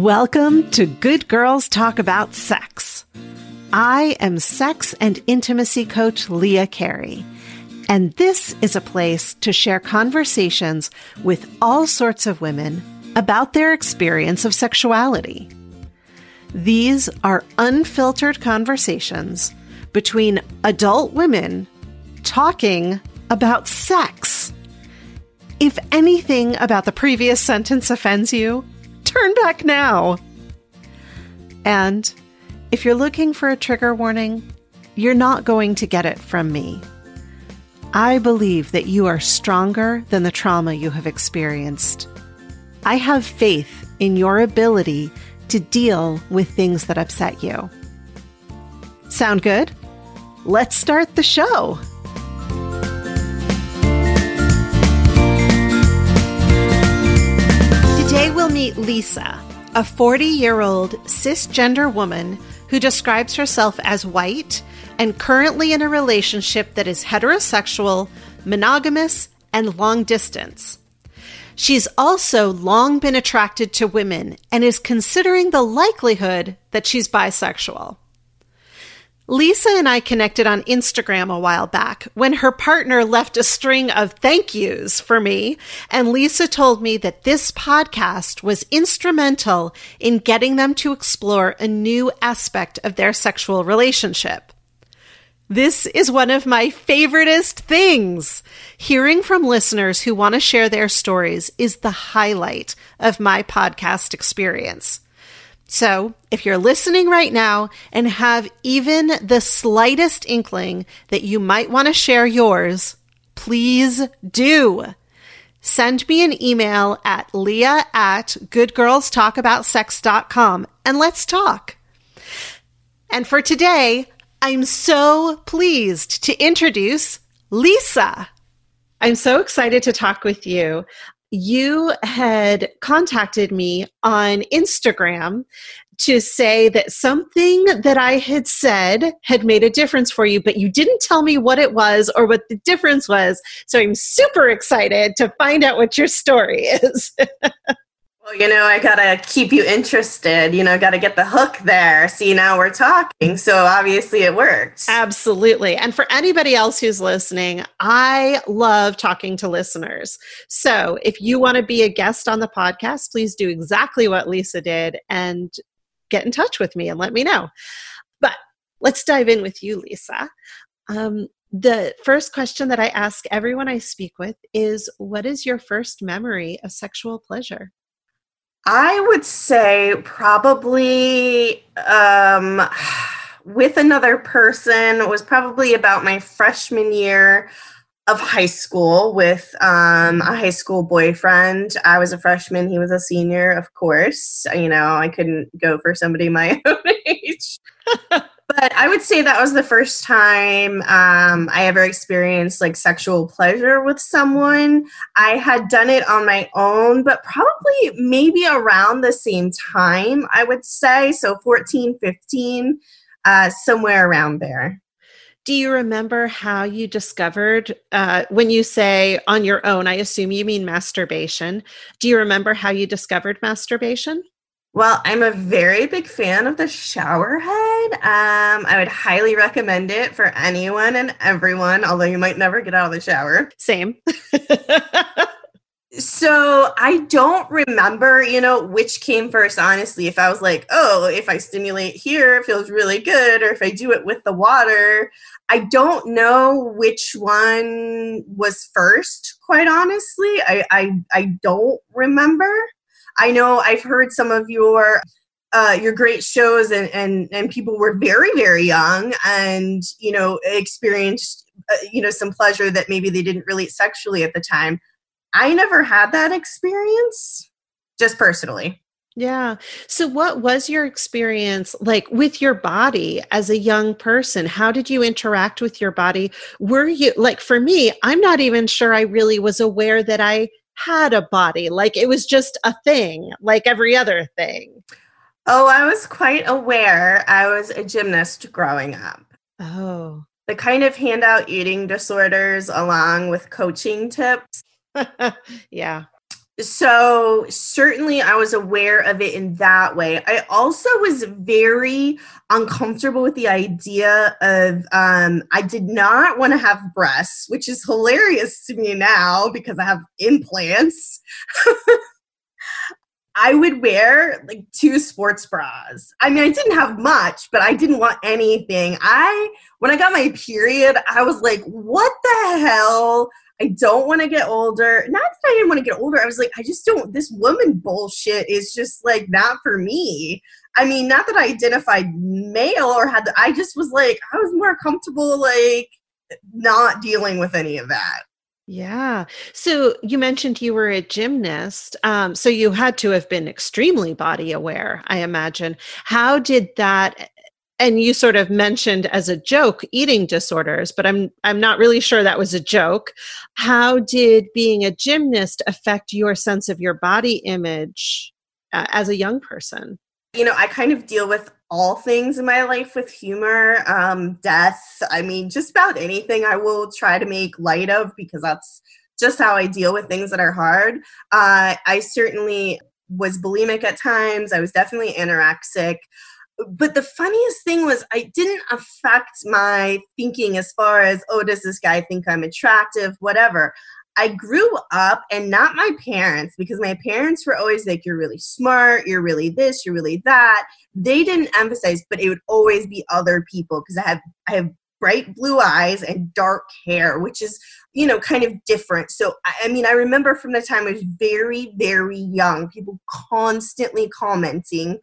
Welcome to Good Girls Talk About Sex. I am sex and intimacy coach Leah Carey, and this is a place to share conversations with all sorts of women about their experience of sexuality. These are unfiltered conversations between adult women talking about sex. If anything about the previous sentence offends you, Turn back now. And if you're looking for a trigger warning, you're not going to get it from me. I believe that you are stronger than the trauma you have experienced. I have faith in your ability to deal with things that upset you. Sound good? Let's start the show. We'll meet Lisa, a 40 year old cisgender woman who describes herself as white and currently in a relationship that is heterosexual, monogamous, and long distance. She's also long been attracted to women and is considering the likelihood that she's bisexual. Lisa and I connected on Instagram a while back when her partner left a string of thank yous for me, and Lisa told me that this podcast was instrumental in getting them to explore a new aspect of their sexual relationship. This is one of my favoriteest things. Hearing from listeners who want to share their stories is the highlight of my podcast experience. So, if you're listening right now and have even the slightest inkling that you might want to share yours, please do. Send me an email at leah at goodgirlstalkaboutsex.com and let's talk. And for today, I'm so pleased to introduce Lisa. I'm so excited to talk with you you had contacted me on Instagram to say that something that I had said had made a difference for you, but you didn't tell me what it was or what the difference was. So I'm super excited to find out what your story is. Well, you know, I gotta keep you interested. You know, gotta get the hook there. See, now we're talking. So obviously it worked. Absolutely. And for anybody else who's listening, I love talking to listeners. So if you want to be a guest on the podcast, please do exactly what Lisa did and get in touch with me and let me know. But let's dive in with you, Lisa. Um, the first question that I ask everyone I speak with is What is your first memory of sexual pleasure? I would say probably um, with another person was probably about my freshman year of high school with um, a high school boyfriend. I was a freshman, he was a senior, of course. You know, I couldn't go for somebody my own age. but I would say that was the first time um, I ever experienced like sexual pleasure with someone. I had done it on my own, but probably maybe around the same time, I would say. So 14, 15, uh, somewhere around there. Do you remember how you discovered uh, when you say on your own? I assume you mean masturbation. Do you remember how you discovered masturbation? Well, I'm a very big fan of the shower head. Um, I would highly recommend it for anyone and everyone, although you might never get out of the shower. Same. so I don't remember, you know, which came first, honestly. If I was like, oh, if I stimulate here, it feels really good, or if I do it with the water, I don't know which one was first, quite honestly. I, I, I don't remember. I know I've heard some of your uh, your great shows and, and and people were very very young and you know experienced uh, you know some pleasure that maybe they didn't relate sexually at the time. I never had that experience just personally. Yeah. So what was your experience like with your body as a young person? How did you interact with your body? Were you like for me i'm not even sure i really was aware that i had a body. Like it was just a thing, like every other thing. Oh, I was quite aware. I was a gymnast growing up. Oh. The kind of handout eating disorders along with coaching tips. yeah. So, certainly, I was aware of it in that way. I also was very uncomfortable with the idea of, um, I did not want to have breasts, which is hilarious to me now because I have implants. I would wear like two sports bras. I mean, I didn't have much, but I didn't want anything. I, when I got my period, I was like, what the hell? I don't want to get older. Not that I didn't want to get older. I was like, I just don't, this woman bullshit is just like not for me. I mean, not that I identified male or had, the, I just was like, I was more comfortable like not dealing with any of that. Yeah. So you mentioned you were a gymnast. Um, so you had to have been extremely body aware, I imagine. How did that and you sort of mentioned as a joke eating disorders, but I'm I'm not really sure that was a joke. How did being a gymnast affect your sense of your body image uh, as a young person? You know, I kind of deal with all things in my life with humor, um, death. I mean, just about anything I will try to make light of because that's just how I deal with things that are hard. Uh, I certainly was bulimic at times. I was definitely anorexic. But the funniest thing was, I didn't affect my thinking as far as, oh, does this guy think I'm attractive? Whatever. I grew up and not my parents because my parents were always like, you're really smart, you're really this, you're really that. They didn't emphasize, but it would always be other people because I have I have bright blue eyes and dark hair, which is, you know, kind of different. So, I mean, I remember from the time I was very, very young, people constantly commenting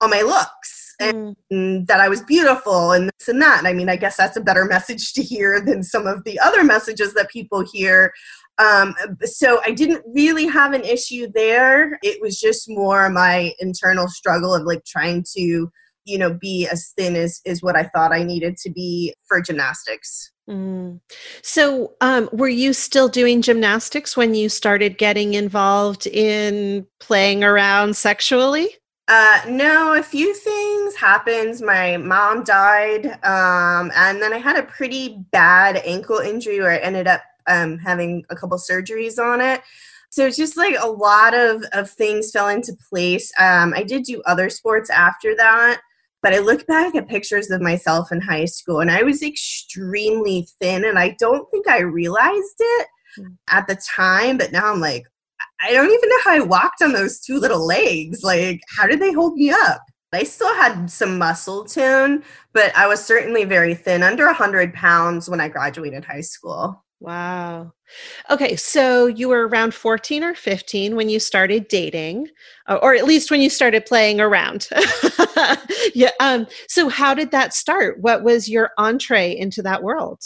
on my looks and mm. that I was beautiful and this and that. And I mean, I guess that's a better message to hear than some of the other messages that people hear um, so I didn't really have an issue there. It was just more my internal struggle of like trying to, you know, be as thin as is what I thought I needed to be for gymnastics. Mm. So, um, were you still doing gymnastics when you started getting involved in playing around sexually? Uh, no, a few things happened. My mom died, um, and then I had a pretty bad ankle injury where I ended up um, having a couple surgeries on it. So it's just like a lot of, of things fell into place. Um, I did do other sports after that, but I look back at pictures of myself in high school and I was extremely thin and I don't think I realized it mm. at the time, but now I'm like, I don't even know how I walked on those two little legs. Like, how did they hold me up? I still had some muscle tone, but I was certainly very thin, under 100 pounds when I graduated high school. Wow. Okay, so you were around 14 or 15 when you started dating, uh, or at least when you started playing around. yeah. Um, so, how did that start? What was your entree into that world?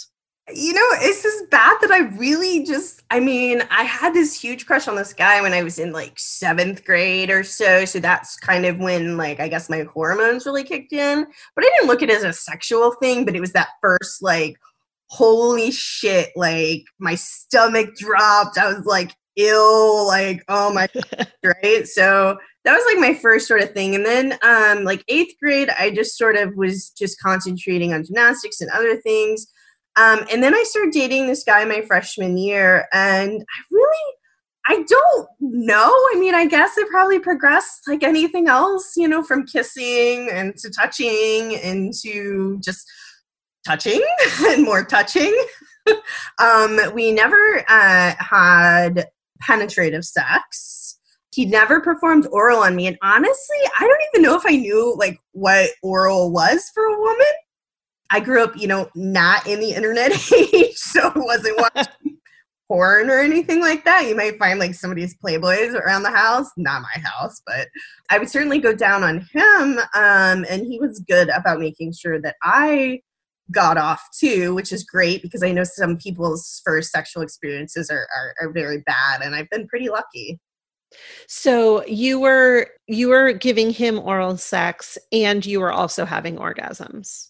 You know, it's just bad that I really just, I mean, I had this huge crush on this guy when I was in like seventh grade or so. So that's kind of when, like, I guess my hormones really kicked in. But I didn't look at it as a sexual thing, but it was that first, like, holy shit, like my stomach dropped. I was like ill, like, oh my, right? So that was like my first sort of thing. And then, um, like eighth grade, I just sort of was just concentrating on gymnastics and other things. Um, and then I started dating this guy my freshman year, and I really, I don't know. I mean, I guess it probably progressed like anything else, you know, from kissing and to touching and to just touching and more touching. um, we never uh, had penetrative sex. He never performed oral on me, and honestly, I don't even know if I knew like what oral was for a woman. I grew up, you know, not in the internet age, so wasn't watching porn or anything like that. You might find like somebody's Playboys around the house, not my house, but I would certainly go down on him. Um, and he was good about making sure that I got off too, which is great because I know some people's first sexual experiences are, are, are very bad, and I've been pretty lucky. So you were you were giving him oral sex, and you were also having orgasms.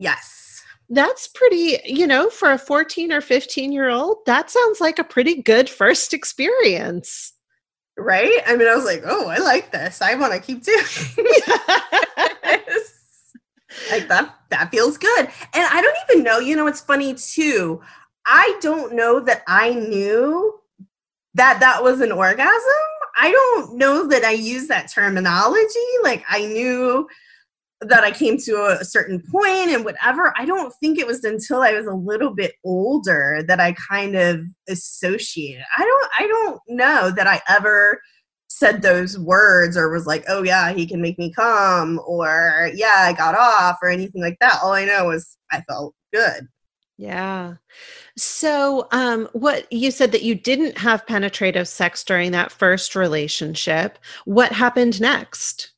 Yes, that's pretty. You know, for a fourteen or fifteen year old, that sounds like a pretty good first experience. Right? I mean, I was like, oh, I like this. I want to keep doing. like that that feels good and i don't even know you know it's funny too i don't know that i knew that that was an orgasm I don't know that I use that terminology. Like I knew that I came to a, certain point and whatever. I don't think it was until I was a little bit older that I kind of associated. I don't I don't know that I ever said those words or was like, "Oh yeah, he can make me come," or "Yeah, I got off," or anything like that. All I know was I felt good. Yeah. So, um, what you said that you didn't have penetrative sex during that first relationship. What happened next?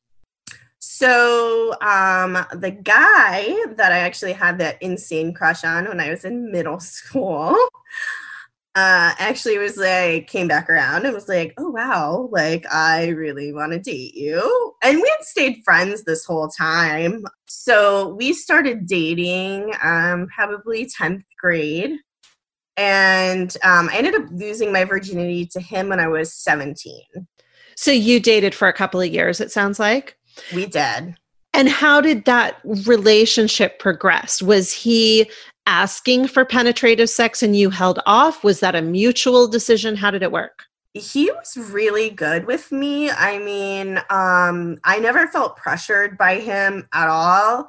So, um, the guy that I actually had that insane crush on when I was in middle school, uh, actually was like, came back around and was like, oh, wow, like, I really want to date you. And we had stayed friends this whole time. So we started dating um, probably 10th grade. And um, I ended up losing my virginity to him when I was 17. So you dated for a couple of years, it sounds like? We did. And how did that relationship progress? Was he asking for penetrative sex and you held off? Was that a mutual decision? How did it work? He was really good with me. I mean, um, I never felt pressured by him at all.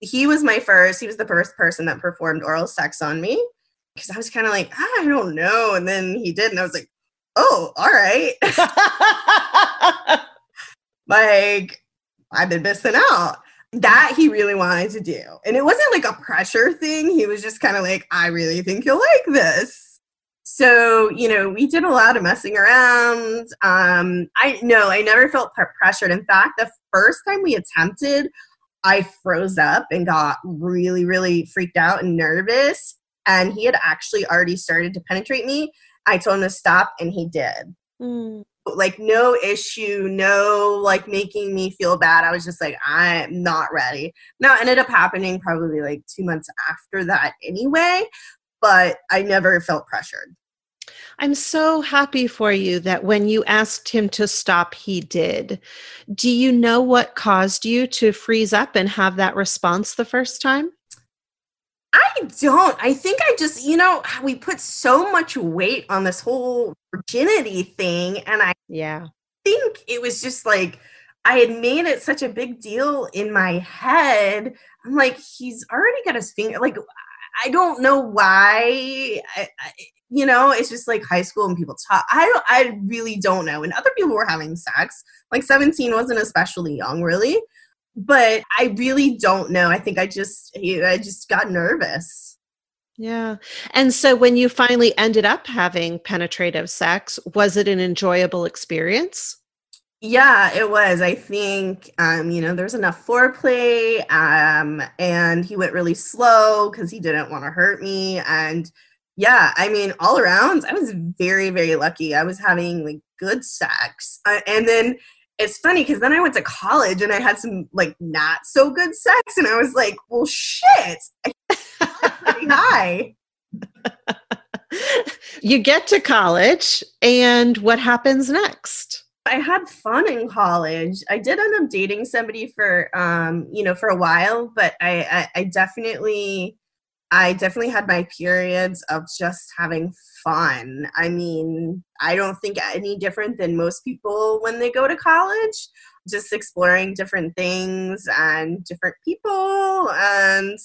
He was my first, he was the first person that performed oral sex on me because I was kind of like, ah, I don't know. And then he did, and I was like, oh, all right. like, I've been missing out. That he really wanted to do. And it wasn't like a pressure thing. He was just kind of like, I really think you'll like this. So, you know, we did a lot of messing around. Um, I no, I never felt pressured. In fact, the first time we attempted, I froze up and got really, really freaked out and nervous. And he had actually already started to penetrate me. I told him to stop, and he did. Mm like no issue no like making me feel bad. I was just like i'm not ready. Now it ended up happening probably like two months after that anyway but i never felt pressured. I'm so happy for you that when you asked him to stop he did. Do you know what caused you to freeze up and have that response the first time I don't. I think I just, you know, we put so much weight on this whole virginity thing. And I yeah think it was just like I had made it such a big deal in my head. I'm like, he's already got his finger. Like, I don't know why. I, I, you know, it's just like high school and people talk. I don't. I really don't know. And other people were having sex. Like 17 wasn't especially young, really but I really don't know. I think I just I just got nervous. Yeah. And so when you finally ended up having penetrative sex, was it an enjoyable experience? Yeah, it was. I think um, you know, there's enough foreplay um and he went really slow cuz he didn't want to hurt me and yeah, I mean, all around, I was very, very lucky. I was having like good sex. Uh, and then it's funny because then I went to college and I had some like not so good sex, and I was like, well, shit, pretty high. you get to college, and what happens next? I had fun in college. I did end up dating somebody for um, you know, for a while, but I, I, I definitely I definitely had my periods of just having fun. I mean, I don't think any different than most people when they go to college, just exploring different things and different people and,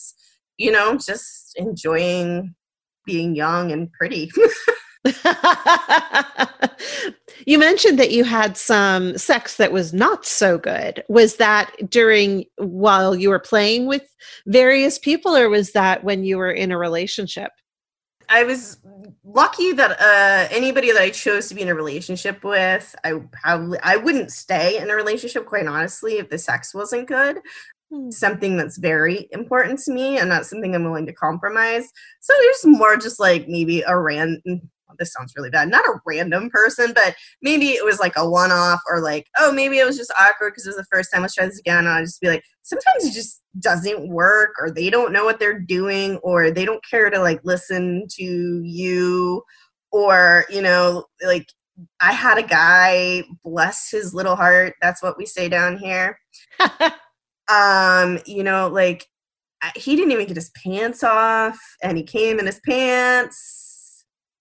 you know, just enjoying being young and pretty. you mentioned that you had some sex that was not so good. Was that during while you were playing with various people, or was that when you were in a relationship? I was lucky that uh, anybody that I chose to be in a relationship with, I probably I wouldn't stay in a relationship. Quite honestly, if the sex wasn't good, hmm. something that's very important to me and not something I'm willing to compromise. So there's more just like maybe a random this sounds really bad, not a random person, but maybe it was like a one off or like, oh, maybe it was just awkward because it was the first time. Let's try this again. And I'll just be like, sometimes it just doesn't work or they don't know what they're doing or they don't care to like listen to you or, you know, like I had a guy, bless his little heart. That's what we say down here. um, you know, like he didn't even get his pants off and he came in his pants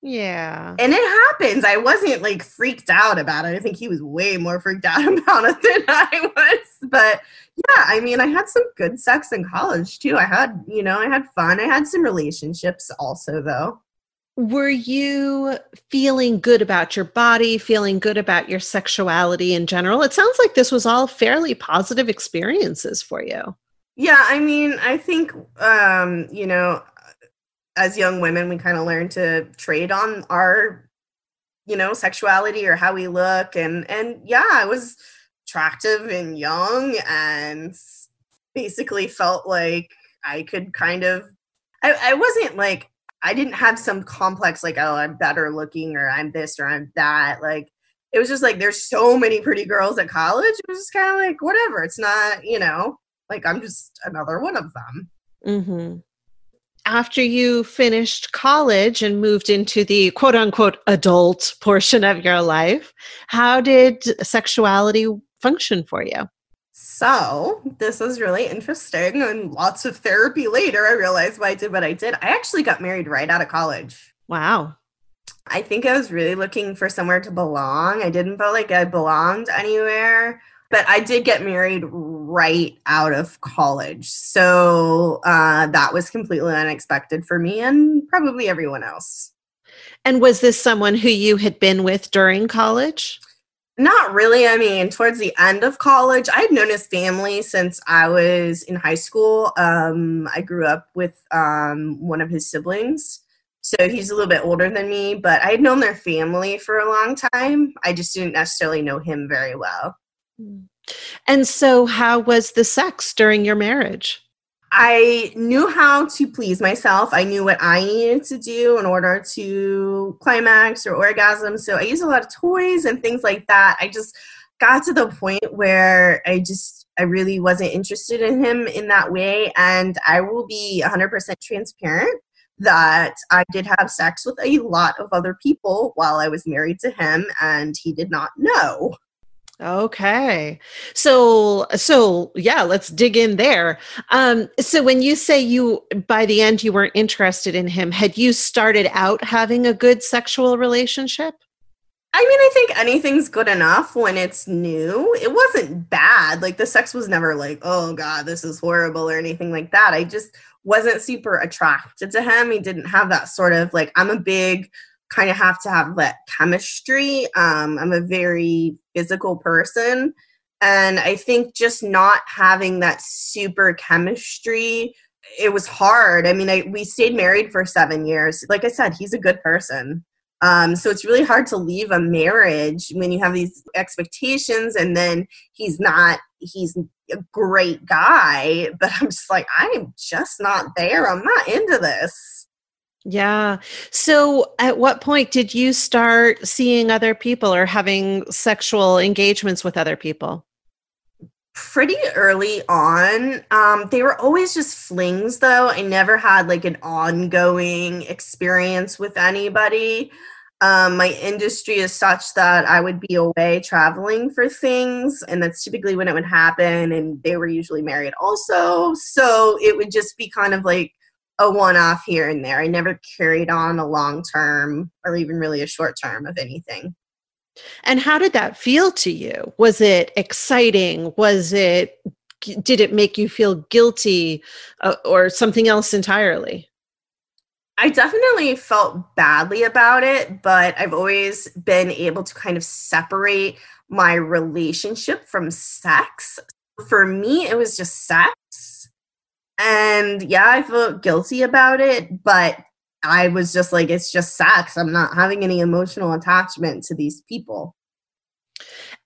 Yeah. And it happens. I wasn't like freaked out about it. I think he was way more freaked out about it than I was. But yeah, I mean, I had some good sex in college too. I had, you know, I had fun. I had some relationships also, though. Were you feeling good about your body, feeling good about your sexuality in general? It sounds like this was all fairly positive experiences for you. Yeah, I mean, I think, um, you know, as young women, we kind of learn to trade on our, you know, sexuality or how we look. And, and yeah, I was attractive and young and basically felt like I could kind of, I, I wasn't like, I didn't have some complex, like, oh, I'm better looking or I'm this or I'm that. Like, it was just like, there's so many pretty girls at college. It was just kind of like, whatever. It's not, you know, like I'm just another one of them. Mm-hmm after you finished college and moved into the quote unquote adult portion of your life, how did sexuality function for you? So, this is really interesting. And lots of therapy later, I realized why I did what I did. I actually got married right out of college. Wow. I think I was really looking for somewhere to belong. I didn't feel like I belonged anywhere but I did get married right out of college. So uh, that was completely unexpected for me and probably everyone else. And was this someone who you had been with during college? Not really. I mean, towards the end of college, I had known his family since I was in high school. Um, I grew up with um, one of his siblings. So he's a little bit older than me, but I had known their family for a long time. I just didn't necessarily know him very well. And so, how was the sex during your marriage? I knew how to please myself. I knew what I needed to do in order to climax or orgasm. So I used a lot of toys and things like that. I just got to the point where I just I really wasn't interested in him in that way and I will be 100% transparent that I did have sex with a lot of other people while I was married to him and he did not know. Okay. So so yeah, let's dig in there. Um so when you say you by the end you weren't interested in him, had you started out having a good sexual relationship? I mean, I think anything's good enough when it's new. It wasn't bad. Like the sex was never like, "Oh god, this is horrible" or anything like that. I just wasn't super attracted to him. He didn't have that sort of like I'm a big kind of have to have that chemistry. Um, I'm a very physical person. And I think just not having that super chemistry, it was hard. I mean, I, we stayed married for seven years. Like I said, he's a good person. Um, so it's really hard to leave a marriage when you have these expectations and then he's not, he's a great guy, but I'm just like, I'm just not there. I'm not into this. Yeah. So, at what point did you start seeing other people or having sexual engagements with other people? Pretty early on. Um, they were always just flings, though. I never had like an ongoing experience with anybody. Um, my industry is such that I would be away traveling for things, and that's typically when it would happen. And they were usually married also. So it would just be kind of like a one off here and there. I never carried on a long term or even really a short term of anything. And how did that feel to you? Was it exciting? Was it, did it make you feel guilty uh, or something else entirely? I definitely felt badly about it, but I've always been able to kind of separate my relationship from sex. For me, it was just sex and yeah, I felt guilty about it, but I was just like, it's just sex. I'm not having any emotional attachment to these people.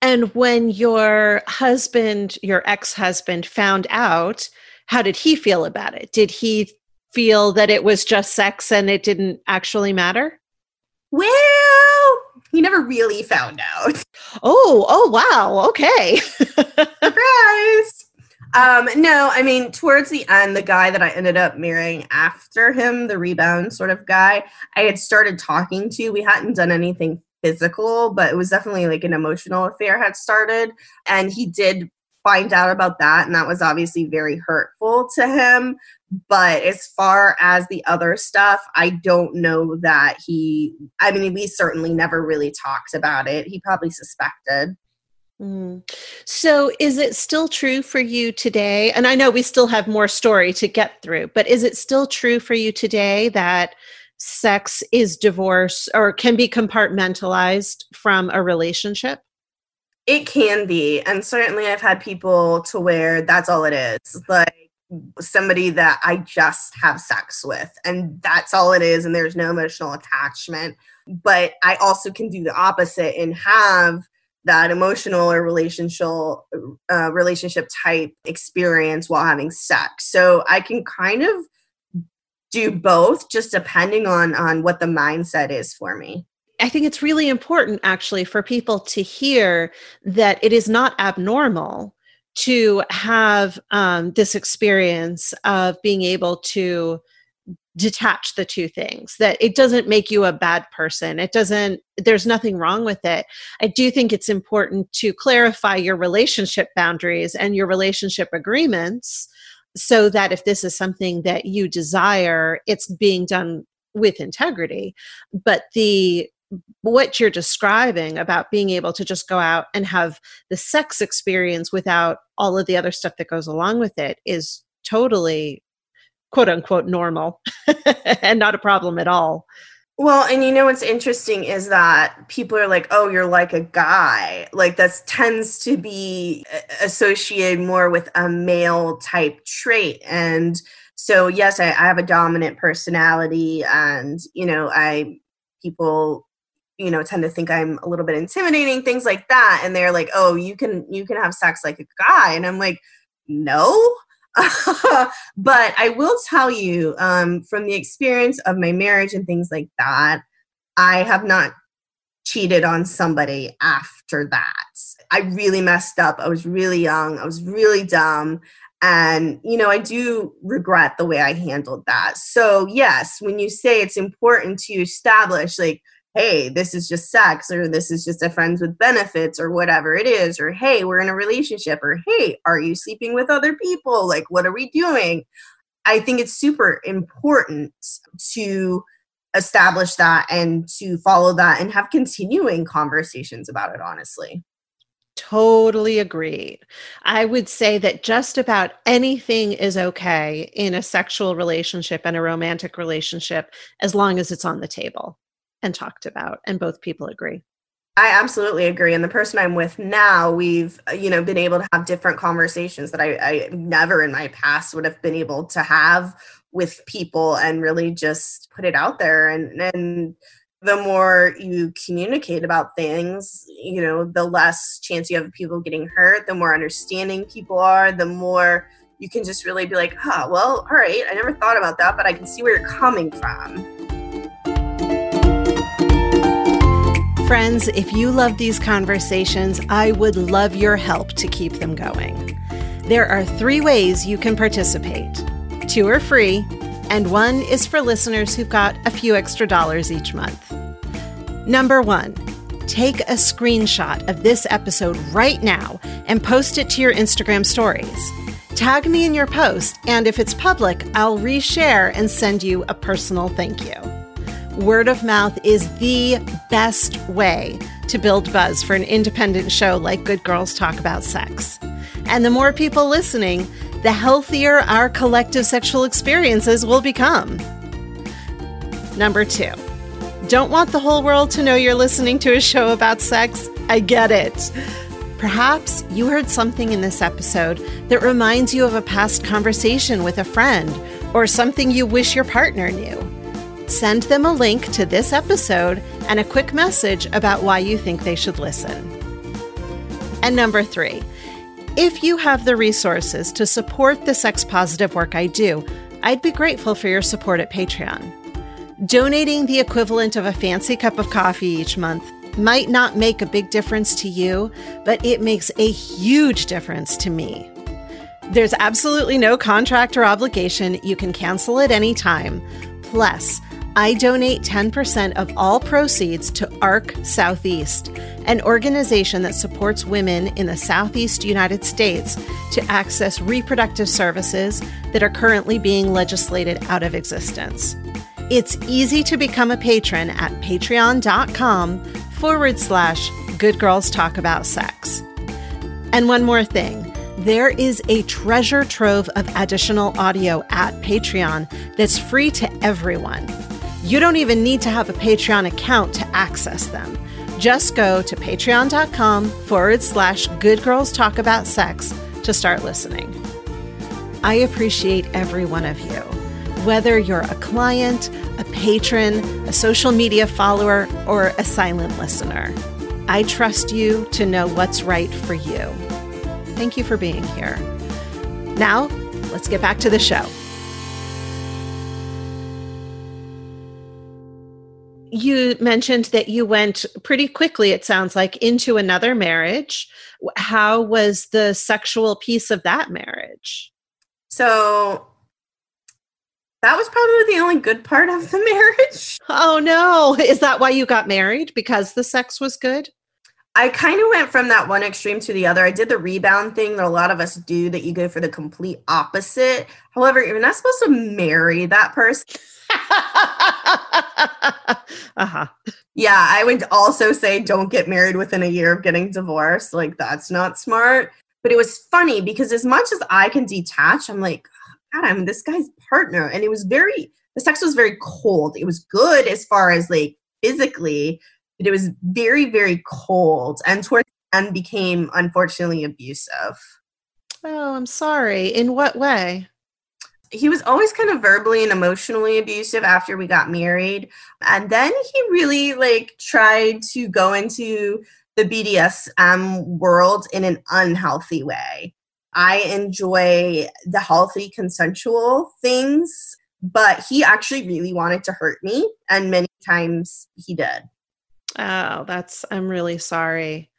And when your husband, your ex husband, found out, how did he feel about it? Did he feel that it was just sex and it didn't actually matter? Well, he never really found out. Oh, oh, wow. Okay. Surprise. Um, no, I mean, towards the end, the guy that I ended up marrying after him, the rebound sort of guy, I had started talking to. We hadn't done anything physical, but it was definitely like an emotional affair had started. And he did find out about that, and that was obviously very hurtful to him. But as far as the other stuff, I don't know that he, I mean, we certainly never really talked about it. He probably suspected. Mm. So, is it still true for you today? And I know we still have more story to get through, but is it still true for you today that sex is divorce or can be compartmentalized from a relationship? It can be. And certainly I've had people to where that's all it is. Like somebody that I just have sex with, and that's all it is. And there's no emotional attachment. But I also can do the opposite and have that emotional or relational uh, relationship type experience while having sex. So I can kind of do both just depending on on what the mindset is for me. I think it's really important actually for people to hear that it is not abnormal to have um, this experience of being able to detach the two things that it doesn't make you a bad person. It doesn't there's nothing wrong with it. I do think it's important to clarify your relationship boundaries and your relationship agreements so that if this is something that you desire it's being done with integrity. But the what you're describing about being able to just go out and have the sex experience without all of the other stuff that goes along with it is totally quote unquote normal and not a problem at all. Well, and you know what's interesting is that people are like, "Oh, you're like a guy." Like that tends to be uh, associated more with a male type trait, and so yes, I, I have a dominant personality, and you know, I people you know tend to think i'm a little bit intimidating things like that and they're like oh you can you can have sex like a guy and i'm like no but I will tell you um, from the experience of my marriage and things like that, I have not cheated on somebody after that. I really messed up. I was really young. I was really dumb. And, you know, I do regret the way I handled that. So, yes, when you say it's important to establish, like, hey, this is just sex, or this is just a friends with benefits, or whatever it is, or hey, we're in a relationship, or hey, are you sleeping with other people? Like, what are we doing? I think it's super important to establish that and to follow that and have continuing conversations about it, honestly. Totally agree. I would say that just about anything is okay in a sexual relationship and a romantic relationship as long as it's on the table and talked about and both people agree I absolutely agree. And the person I'm with now, we've, uh, you know, been able to have different conversations that I, I, never in my past would have been able to have with people and really just put it out there. And, and the more you communicate about things, you know, the less chance you have of people getting hurt, the more understanding people are, the more you can just really be like, huh, well, all right, I never thought about that, but I can see where you're coming from. Friends, if you love these conversations, I would love your help to keep them going. There are three ways you can participate two are free, and one is for listeners who've got a few extra dollars each month. Number one, take a screenshot of this episode right now and post it to your Instagram stories. Tag me in your post, and if it's public, I'll reshare and send you a personal thank you word of mouth is the best way to build buzz for an independent show like Good Girls Talk About Sex. And the more people listening, the healthier our collective sexual experiences will become. Number two, don't want the whole world to know you're listening to a show about sex? I get it. Perhaps you heard something in this episode that reminds you of a past conversation with a friend or something you wish your partner knew. Send them a link to this episode and a quick message about why you think they should listen. And number three, if you have the resources to support the sex positive work I do, I'd be grateful for your support at Patreon. Donating the equivalent of a fancy cup of coffee each month might not make a big difference to you, but it makes a huge difference to me. There's absolutely no contract or obligation. You can cancel at any time. Plus, I donate 10% of all proceeds to ARC Southeast, an organization that supports women in the Southeast United States to access reproductive services that are currently being legislated out of existence. It's easy to become a patron at patreon.com forward slash good girls talk about sex. And one more thing there is a treasure trove of additional audio at Patreon that's free to everyone. You don't even need to have a Patreon account to access them. Just go to patreon.com forward slash good girls talk about sex to start listening. I appreciate every one of you, whether you're a client, a patron, a social media follower, or a silent listener. I trust you to know what's right for you. Thank you for being here. Now, let's get back to the show. You mentioned that you went pretty quickly, it sounds like, into another marriage. How was the sexual piece of that marriage? So that was probably the only good part of the marriage. Oh no. Is that why you got married? Because the sex was good? I kind of went from that one extreme to the other. I did the rebound thing that a lot of us do, that you go for the complete opposite. However, you're not supposed to marry that person. uh-huh. Yeah, I would also say don't get married within a year of getting divorced. Like that's not smart. But it was funny because as much as I can detach, I'm like, God, I'm this guy's partner. And it was very the sex was very cold. It was good as far as like physically, but it was very, very cold. And towards the end became unfortunately abusive. Oh, I'm sorry. In what way? He was always kind of verbally and emotionally abusive after we got married. And then he really like tried to go into the bdsm world in an unhealthy way. I enjoy the healthy consensual things but he actually really wanted to hurt me and many times he did. Oh that's i'm really sorry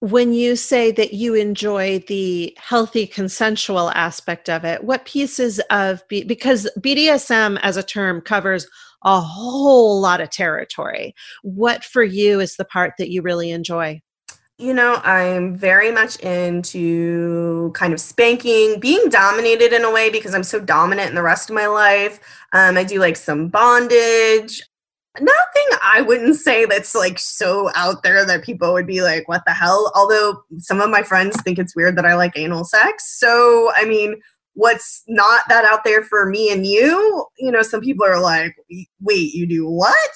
when you say that you enjoy the healthy consensual aspect of it what pieces of B- because bdsm as a term covers a whole lot of territory. What for you is the part that you really enjoy? You know i'm very much into kind of spanking being dominated in a way because i'm so dominant in the rest of my life. Um, i do like some bondage nothing I wouldn't say that's like so out there that people would be like, what the hell? Although some of my friends think it's weird that I like anal sex. So, I mean, what's not that out there for me and you? You know, some people are like, wait, you do what?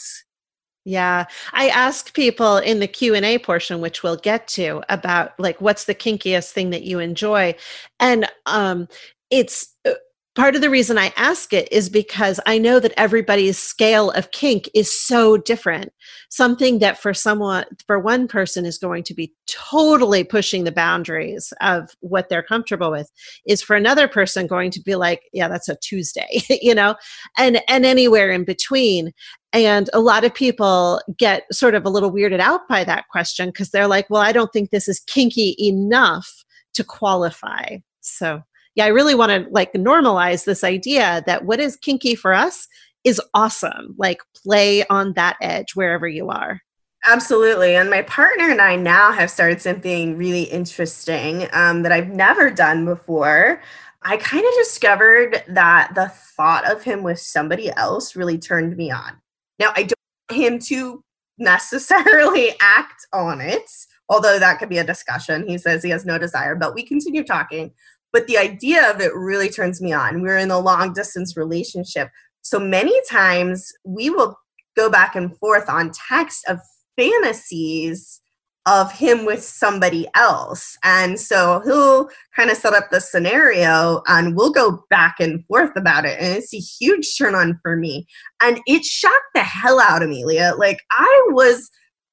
Yeah, I ask people in the Q&A portion which we'll get to about like what's the kinkiest thing that you enjoy and um it's uh, part of the reason I ask it is because I know that everybody's scale of kink is so different. Something that for someone, for one person is going to be totally pushing the boundaries of what they're comfortable with is for another person going to be like, yeah, that's a Tuesday, you know, and, and anywhere in between. And a lot of people get sort of a little weirded out by that question because they're like, well, I don't think this is kinky enough to qualify. So yeah, I really want to like normalize this idea that what is kinky for us is awesome. Like play on that edge wherever you are. Absolutely. And my partner and I now have started something really interesting um, that I've never done before. I kind of discovered that the thought of him with somebody else really turned me on. Now, I don't want him to necessarily act on it, although that could be a discussion. He says he has no desire, but we continue talking but the idea of it really turns me on. We're in a long distance relationship. So many times we will go back and forth on text of fantasies of him with somebody else. And so he'll kind of set up the scenario and we'll go back and forth about it. And it's a huge turn on for me. And it shocked the hell out of me, Leah. Like I was,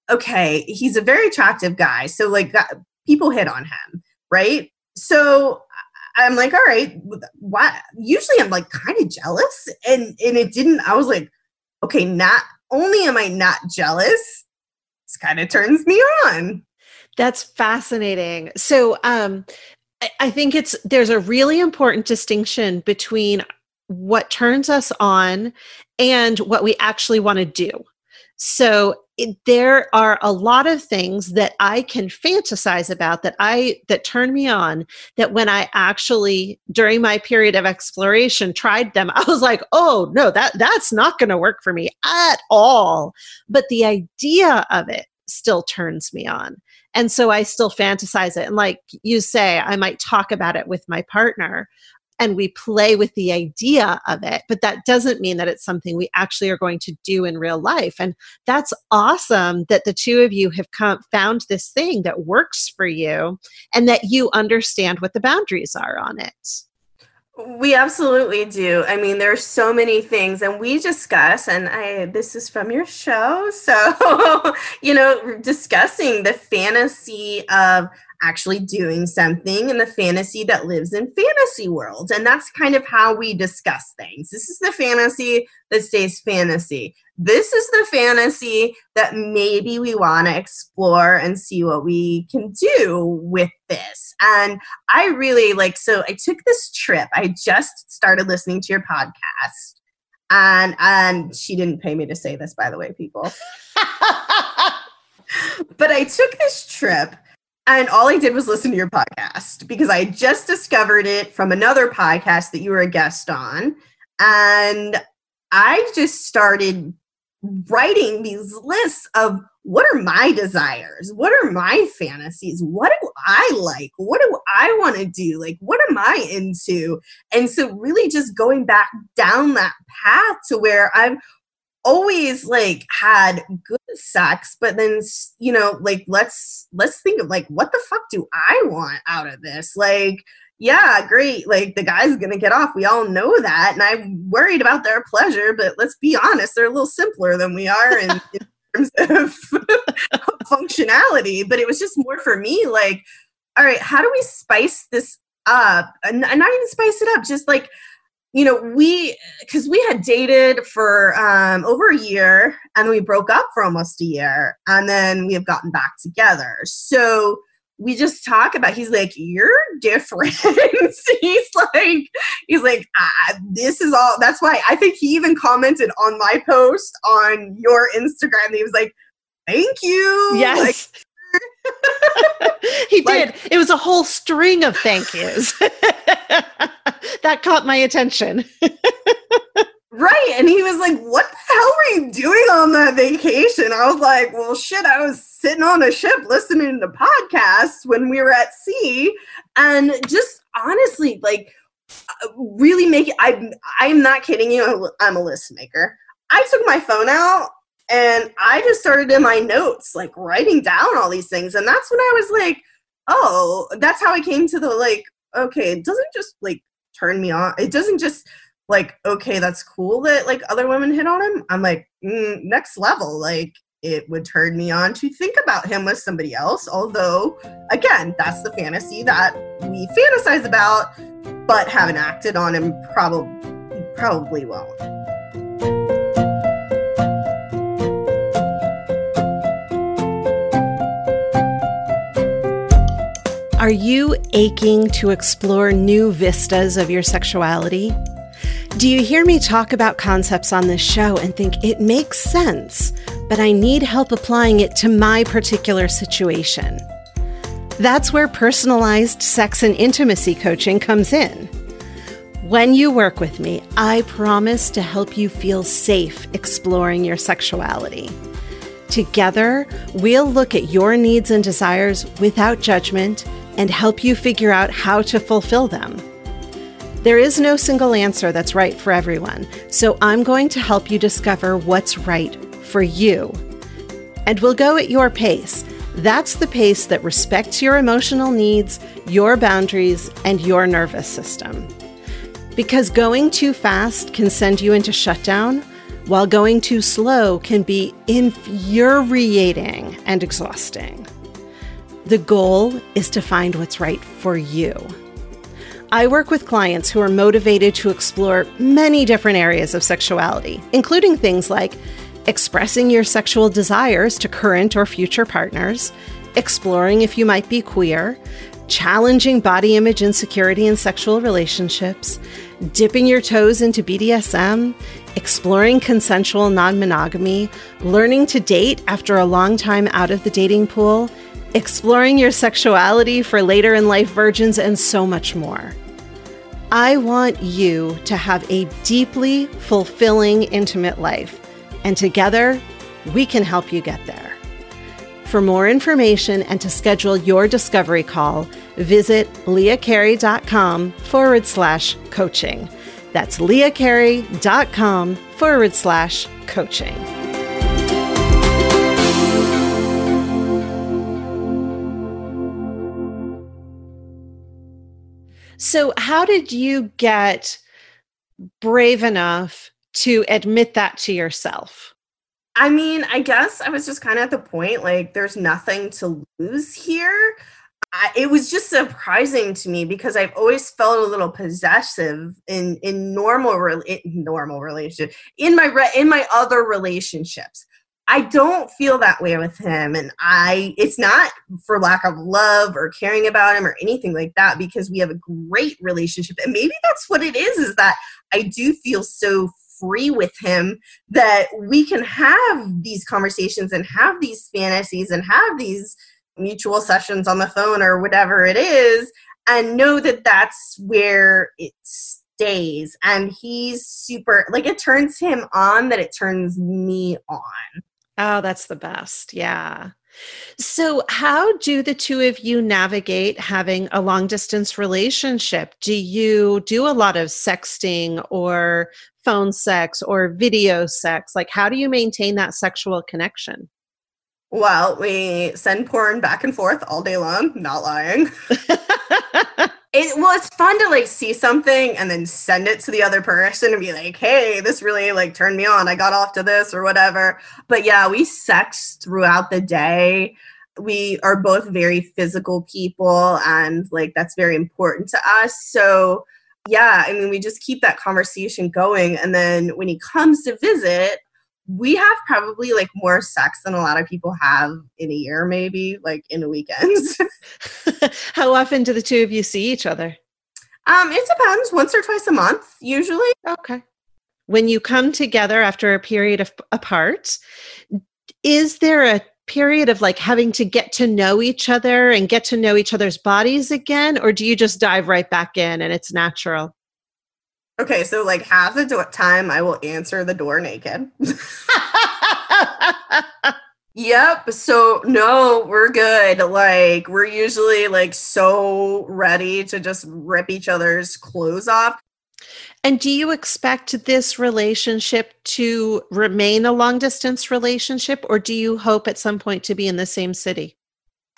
okay, he's a very attractive guy. So like people hit on him, right? So I'm like, all right, why? Usually I'm like kind of jealous, and and it didn't. I was like, okay, not only am I not jealous, this kind of turns me on. That's fascinating. So, um, I think it's there's a really important distinction between what turns us on and what we actually want to do. So it, there are a lot of things that I can fantasize about that I that turn me on that when I actually during my period of exploration tried them I was like oh no that that's not going to work for me at all. But the idea of it still turns me on. And so I still fantasize it. And like you say I might talk about it with my partner and we play with the idea of it. But that doesn't mean that it's something we actually are going to do in real life. And that's awesome that the two of you have come, found this thing that works for you and that you understand what the boundaries are on it. We absolutely do. I mean, there's so many things, and we discuss, and I this is from your show, so you know, discussing the fantasy of actually doing something in the fantasy that lives in fantasy worlds. And that's kind of how we discuss things. This is the fantasy that stays fantasy. This is the fantasy that maybe we want to explore and see what we can do with this. And I really like, so I took this trip. I just started listening to your podcast. And and she didn't pay me to say this, by the way, people. but I took this trip and all I did was listen to your podcast because I just discovered it from another podcast that you were a guest on. And I just started writing these lists of what are my desires? What are my fantasies? What do I like? What do I want to do? Like, what am I into? And so, really, just going back down that path to where I'm always like had good sex but then you know like let's let's think of like what the fuck do i want out of this? Like yeah great like the guy's gonna get off we all know that and i'm worried about their pleasure but let's be honest they're a little simpler than we are in, in terms of functionality but it was just more for me like all right how do we spice this up? And, and not even spice it up just like you know, we because we had dated for um, over a year and we broke up for almost a year and then we have gotten back together. So we just talk about he's like you're different. He's like he's like ah, this is all that's why i think he even commented on my post on your instagram he was like thank you. Yes he like, did. It was a whole string of thank yous. that caught my attention. right. And he was like, What the hell were you doing on that vacation? I was like, Well, shit, I was sitting on a ship listening to podcasts when we were at sea. And just honestly, like, uh, really make it. I'm, I'm not kidding you. I'm a list maker. I took my phone out and I just started in my notes, like writing down all these things. And that's when I was like, oh, that's how I came to the like, okay, it doesn't just like turn me on. It doesn't just like, okay, that's cool that like other women hit on him. I'm like, mm, next level. Like, it would turn me on to think about him with somebody else. Although, again, that's the fantasy that we fantasize about, but haven't acted on and Probably, probably won't. Are you aching to explore new vistas of your sexuality? Do you hear me talk about concepts on this show and think it makes sense, but I need help applying it to my particular situation? That's where personalized sex and intimacy coaching comes in. When you work with me, I promise to help you feel safe exploring your sexuality. Together, we'll look at your needs and desires without judgment and help you figure out how to fulfill them. There is no single answer that's right for everyone, so I'm going to help you discover what's right for you. And we'll go at your pace. That's the pace that respects your emotional needs, your boundaries, and your nervous system. Because going too fast can send you into shutdown, while going too slow can be infuriating and exhausting. The goal is to find what's right for you. I work with clients who are motivated to explore many different areas of sexuality, including things like expressing your sexual desires to current or future partners, exploring if you might be queer, challenging body image insecurity in sexual relationships, dipping your toes into BDSM, exploring consensual non monogamy, learning to date after a long time out of the dating pool, exploring your sexuality for later in life virgins, and so much more. I want you to have a deeply fulfilling, intimate life, and together we can help you get there. For more information and to schedule your discovery call, visit leahcarey.com forward slash coaching. That's leahcarey.com forward slash coaching. So, how did you get brave enough to admit that to yourself? I mean, I guess I was just kind of at the point like there's nothing to lose here. I, it was just surprising to me because I've always felt a little possessive in in normal re- in normal relationship in my re- in my other relationships. I don't feel that way with him. And I, it's not for lack of love or caring about him or anything like that because we have a great relationship. And maybe that's what it is, is that I do feel so free with him that we can have these conversations and have these fantasies and have these mutual sessions on the phone or whatever it is and know that that's where it stays and he's super like it turns him on that it turns me on Oh, that's the best. Yeah. So, how do the two of you navigate having a long distance relationship? Do you do a lot of sexting or phone sex or video sex? Like, how do you maintain that sexual connection? Well, we send porn back and forth all day long, not lying. it well it's fun to like see something and then send it to the other person and be like hey this really like turned me on. I got off to this or whatever. But yeah we sex throughout the day. We are both very physical people and like that's very important to us. So yeah i mean we just keep that conversation going. And then when he comes to visit we have probably like more sex than a lot of people have in a year, maybe like in a weekend. How often do the two of you see each other? Um, it depends. Once or twice a month, usually. Okay. When you come together after a period of apart, is there a period of like having to get to know each other and get to know each other's bodies again, or do you just dive right back in and it's natural? Okay, so like half the do- time I will answer the door naked. yep. So no, we're good. Like we're usually like so ready to just rip each other's clothes off. And do you expect this relationship to remain a long distance relationship or do you hope at some point to be in the same city?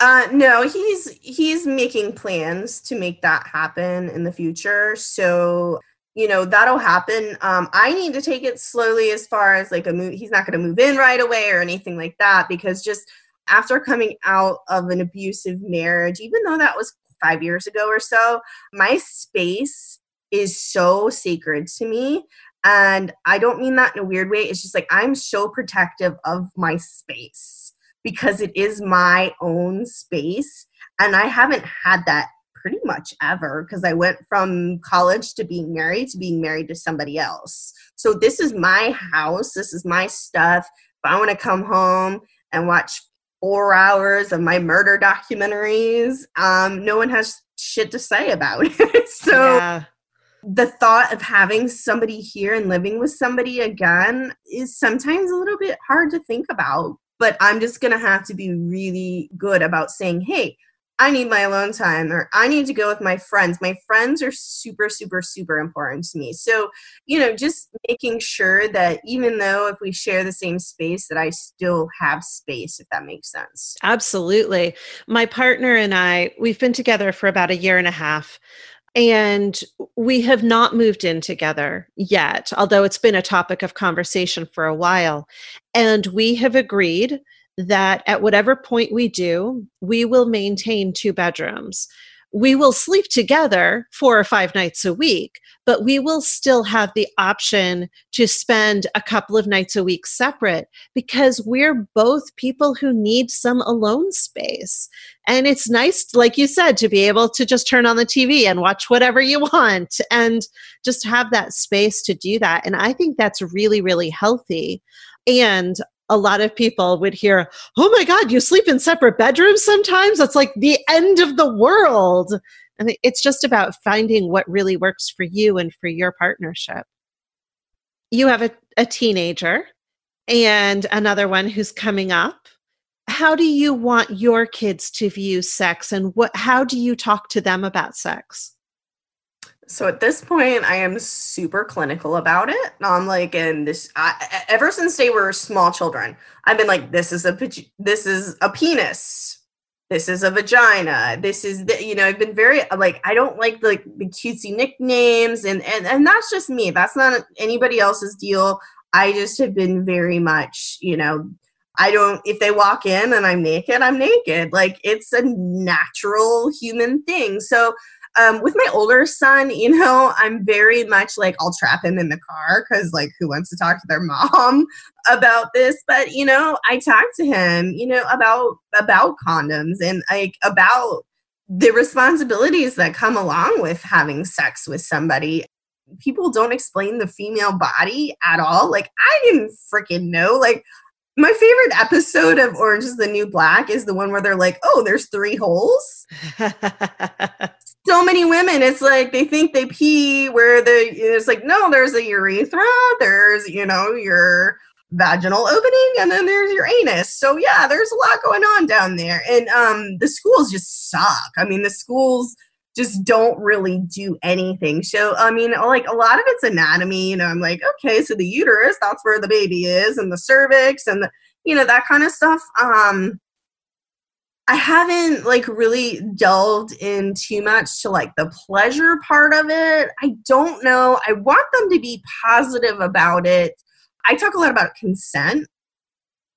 Uh no, he's he's making plans to make that happen in the future. So you know that'll happen. Um, i need to take it slowly as far as like a move he's not going to move in right away or anything like that because just after coming out of an abusive marriage even though that was five years ago or so my space is so sacred to me. And i don't mean that in a weird way. It's just like i'm so protective of my space because it is my own space. And i haven't had that pretty much ever because I went from college to being married to being married to somebody else. So this is my house. This is my stuff. If I want to come home and watch four hours of my murder documentaries, um, no one has shit to say about it. so yeah. the thought of having somebody here and living with somebody again is sometimes a little bit hard to think about. But I'm just going to have to be really good about saying, hey, I need my alone time or I need to go with my friends. My friends are super, super, super important to me. So, you know, just making sure that even though if we share the same space, that I still have space, if that makes sense. Absolutely. My partner and I, we've been together for about a year and a half. And we have not moved in together yet, although it's been a topic of conversation for a while. And we have agreed that at whatever point we do, we will maintain two bedrooms. we will sleep together four or five nights a week, but we will still have the option to spend a couple of nights a week separate because we're both people who need some alone space. And it's nice, like you said, to be able to just turn on the TV and watch whatever you want and just have that space to do that. And I think that's really, really healthy. And a lot of people would hear, Oh my God, you sleep in separate bedrooms sometimes? That's like the end of the world. And it's just about finding what really works for you and for your partnership. You have a, a teenager and another one who's coming up. How do you want your kids to view sex and what how do you talk to them about sex? So at this point, I am super clinical about it. I'm like, and this, I, ever since they were small children, I've been like, this is a, this is a penis, this is a vagina, this is, the, you know, I've been very like, I don't like like the cutesy nicknames, and and and that's just me. That's not anybody else's deal. I just have been very much, you know, I don't, if they walk in and I'm naked, I'm naked. Like it's a natural human thing. So um, with my older son, you know, I'm very much like I'll trap him in the car because like who wants to talk to their mom about this? But you know, I talk to him, you know, about about condoms and like about the responsibilities that come along with having sex with somebody. People don't explain the female body at all. Like I didn't freaking know. Like my favorite episode of Orange is the New Black is the one where they're like, oh, there's three holes. so many women, it's like they think they pee where the, it's like, no, there's a urethra, there's, you know, your vaginal opening, and then there's your anus. So yeah, there's a lot going on down there. And um, the schools just suck. I mean, the schools, just don't really do anything. So, I mean, like a lot of it's anatomy, you know, I'm like, okay, so the uterus, that's where the baby is, and the cervix, and the, you know, that kind of stuff. Um, I haven't like really delved in too much to like the pleasure part of it. I don't know. I want them to be positive about it. I talk a lot about consent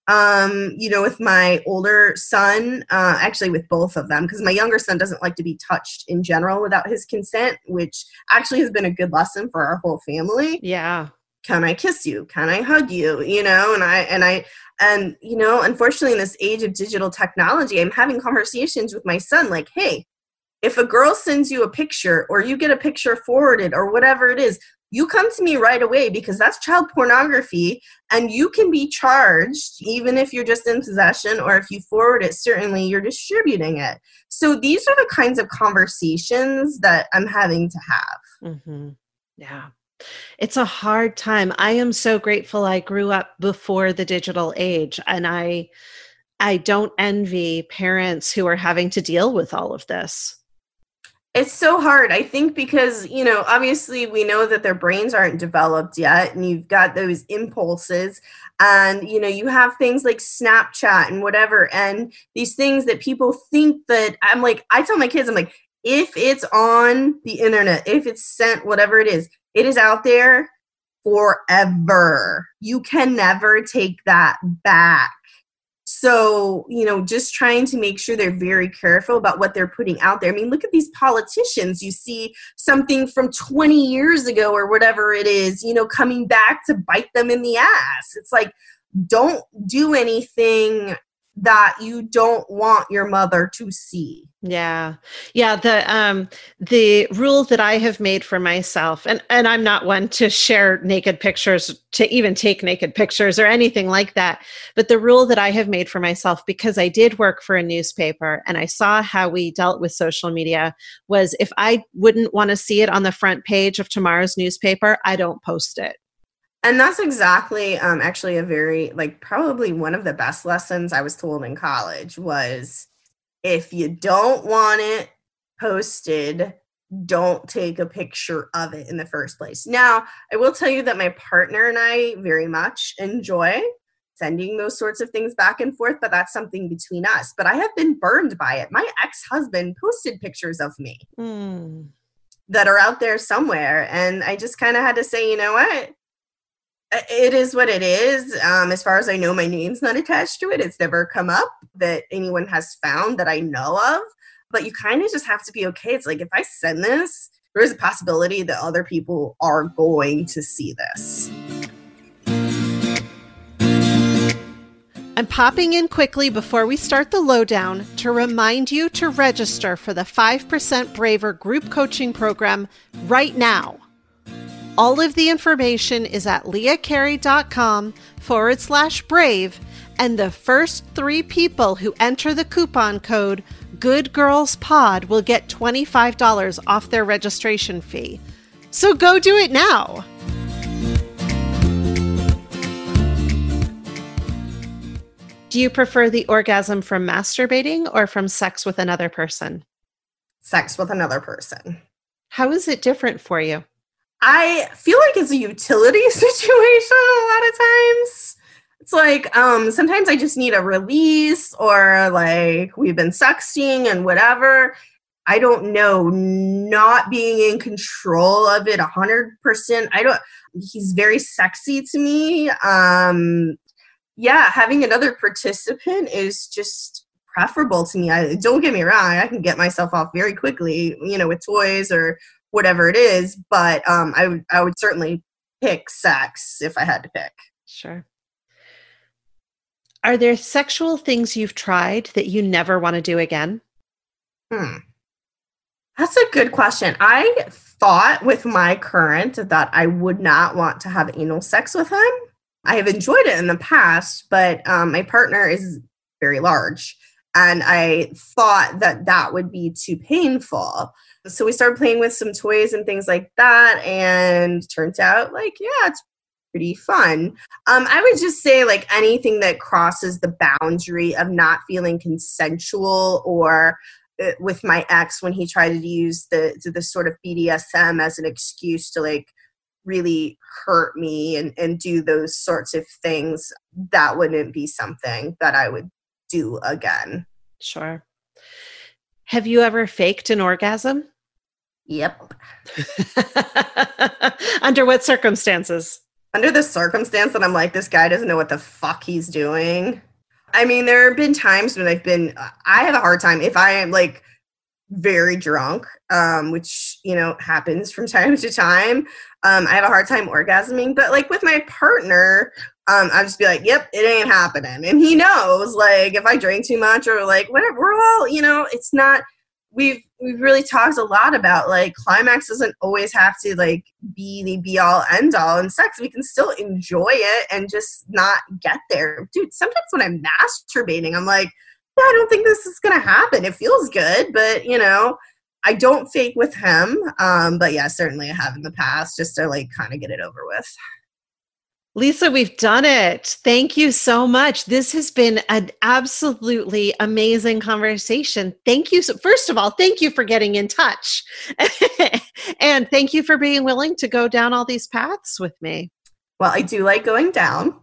um, you know, with my older son, uh, actually with both of them, because my younger son doesn't like to be touched in general without his consent, which actually has been a good lesson for our whole family. Yeah. Can I kiss you? Can I hug you? You know, and I, and I, and, you know, unfortunately, in this age of digital technology, I'm having conversations with my son like, hey, if a girl sends you a picture or you get a picture forwarded or whatever it is, you come to me right away because that's child pornography and you can be charged even if you're just in possession or if you forward it certainly you're distributing it. So these are the kinds of conversations that i'm having to have. Mm-hmm. yeah. It's a hard time. I am so grateful i grew up before the digital age and i i don't envy parents who are having to deal with all of this it's so hard i think because you know obviously we know that their brains aren't developed yet and you've got those impulses and you know you have things like snapchat and whatever and these things that people think that i'm like i tell my kids i'm like if it's on the internet if it's sent whatever it is it is out there forever. You can never take that back so, you know, just trying to make sure they're very careful about what they're putting out there. I mean, look at these politicians. You see something from 20 years ago or whatever it is, you know, coming back to bite them in the ass. It's like, don't do anything that you don't want your mother to see. Yeah. Yeah, the um the rule that I have made for myself and and I'm not one to share naked pictures to even take naked pictures or anything like that, but the rule that I have made for myself because I did work for a newspaper and I saw how we dealt with social media was if I wouldn't want to see it on the front page of tomorrow's newspaper, I don't post it and that's exactly um, actually a very like probably one of the best lessons i was told in college was if you don't want it posted don't take a picture of it in the first place. Now i will tell you that my partner and i very much enjoy sending those sorts of things back and forth but that's something between us. But i have been burned by it. My ex-husband posted pictures of me mm. that are out there somewhere and i just kind of had to say you know what it is what it is. Um, as far as I know, my name's not attached to it. It's never come up that anyone has found that I know of. but you kind of just have to be okay. It's like if I send this, there is a possibility that other people are going to see this. I'm popping in quickly before we start the lowdown to remind you to register for the 5% Braver group coaching program right now. All of the information is at leahcarey.com forward slash brave, and the first three people who enter the coupon code Good Girls Pod will get $25 off their registration fee. So go do it now. Do you prefer the orgasm from masturbating or from sex with another person? Sex with another person. How is it different for you? I feel like it's a utility situation a lot of times. It's like um sometimes I just need a release or like we've been sexting and whatever. I don't know, not being in control of it a hundred percent. I don't he's very sexy to me. Um yeah, having another participant is just preferable to me. I don't get me wrong, I can get myself off very quickly, you know, with toys or whatever it is, but um I would I would certainly pick sex if I had to pick. Sure. Are there sexual things you've tried that you never want to do again? Hmm. That's a good question. I thought with my current that I would not want to have anal sex with him. I have enjoyed it in the past, but um, my partner is very large. And I thought that that would be too painful. So we started playing with some toys and things like that. And turns out, like, yeah, it's pretty fun. Um, I would just say, like, anything that crosses the boundary of not feeling consensual or uh, with my ex when he tried to use the the sort of BDSM as an excuse to like really hurt me and, and do those sorts of things, that wouldn't be something that I would do again. Sure. Have you ever faked an orgasm? Yep. Under what circumstances? Under the circumstance that I'm like, this guy doesn't know what the fuck he's doing. I mean, there have been times when I've been, I have a hard time if I am like very drunk, um, which, you know, happens from time to time. Um, I have a hard time orgasming, but like with my partner, um, I'll just be like, yep, it ain't happening. And he knows, like, if I drink too much or like whatever, we're all, you know, it's not, we've, we've really talked a lot about like climax doesn't always have to like be the be all end all in sex. We can still enjoy it and just not get there. Dude, sometimes when I'm masturbating, I'm like, yeah, I don't think this is to happen. It feels good, but you know, I don't fake with him. Um, but yeah, certainly I have in the past just to like kind of get it over with. Lisa, we've done it. Thank you so much. This has been an absolutely amazing conversation. Thank you. So, first of all, thank you for getting in touch. and thank you for being willing to go down all these paths with me. Well, I do like going down.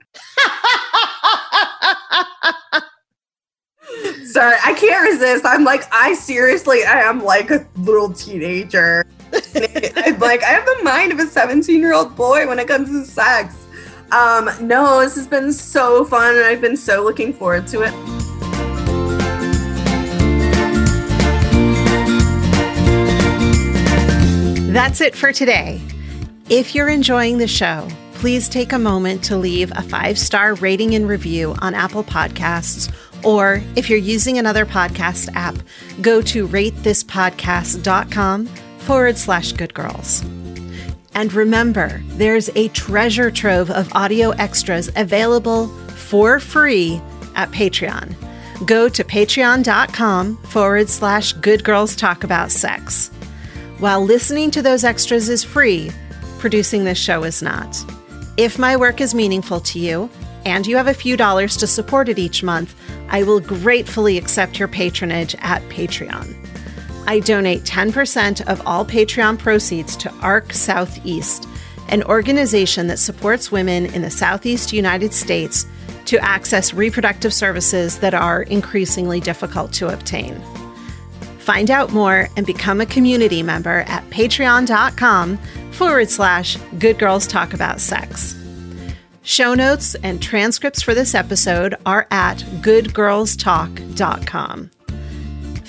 Sorry, I can't resist. I'm like, I seriously, I am like a little teenager. I'm like, I have the mind of a 17 year old boy when it comes to sex. Um, no, this has been so fun, and I've been so looking forward to it. That's it for today. If you're enjoying the show, please take a moment to leave a five star rating and review on Apple Podcasts or if you're using another podcast app, go to ratethispodcast.com forward slash good girls. And remember, there's a treasure trove of audio extras available for free at Patreon. Go to patreon.com forward slash good girls talk about sex. While listening to those extras is free, producing this show is not. If my work is meaningful to you, and you have a few dollars to support it each month, I will gratefully accept your patronage at Patreon. I donate 10% of all Patreon proceeds to ARC Southeast, an organization that supports women in the Southeast United States to access reproductive services that are increasingly difficult to obtain. Find out more and become a community member at patreon.com forward slash good girls talk about sex. Show notes and transcripts for this episode are at goodgirlstalk.com.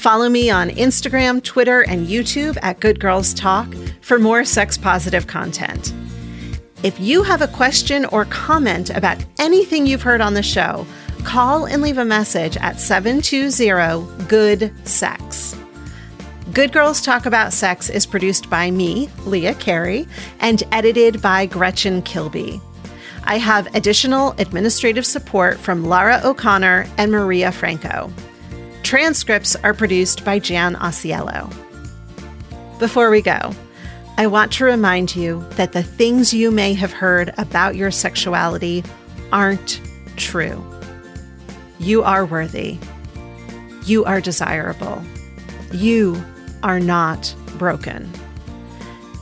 Follow me on Instagram, Twitter, and YouTube at Good Girls Talk for more sex positive content. If you have a question or comment about anything you've heard on the show, call and leave a message at 720 Good Sex. Good Girls Talk About Sex is produced by me, Leah Carey, and edited by Gretchen Kilby. I have additional administrative support from Lara O'Connor and Maria Franco. Transcripts are produced by Jan Osiello. Before we go, I want to remind you that the things you may have heard about your sexuality aren't true. You are worthy. You are desirable. You are not broken.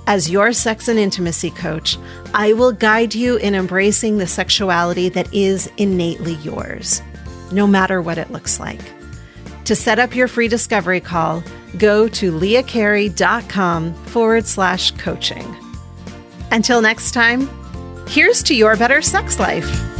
As your sex and intimacy coach, I will guide you in embracing the sexuality that is innately yours, no matter what it looks like. To set up your free discovery call, go to leahcarey.com forward slash coaching. Until next time, here's to your better sex life.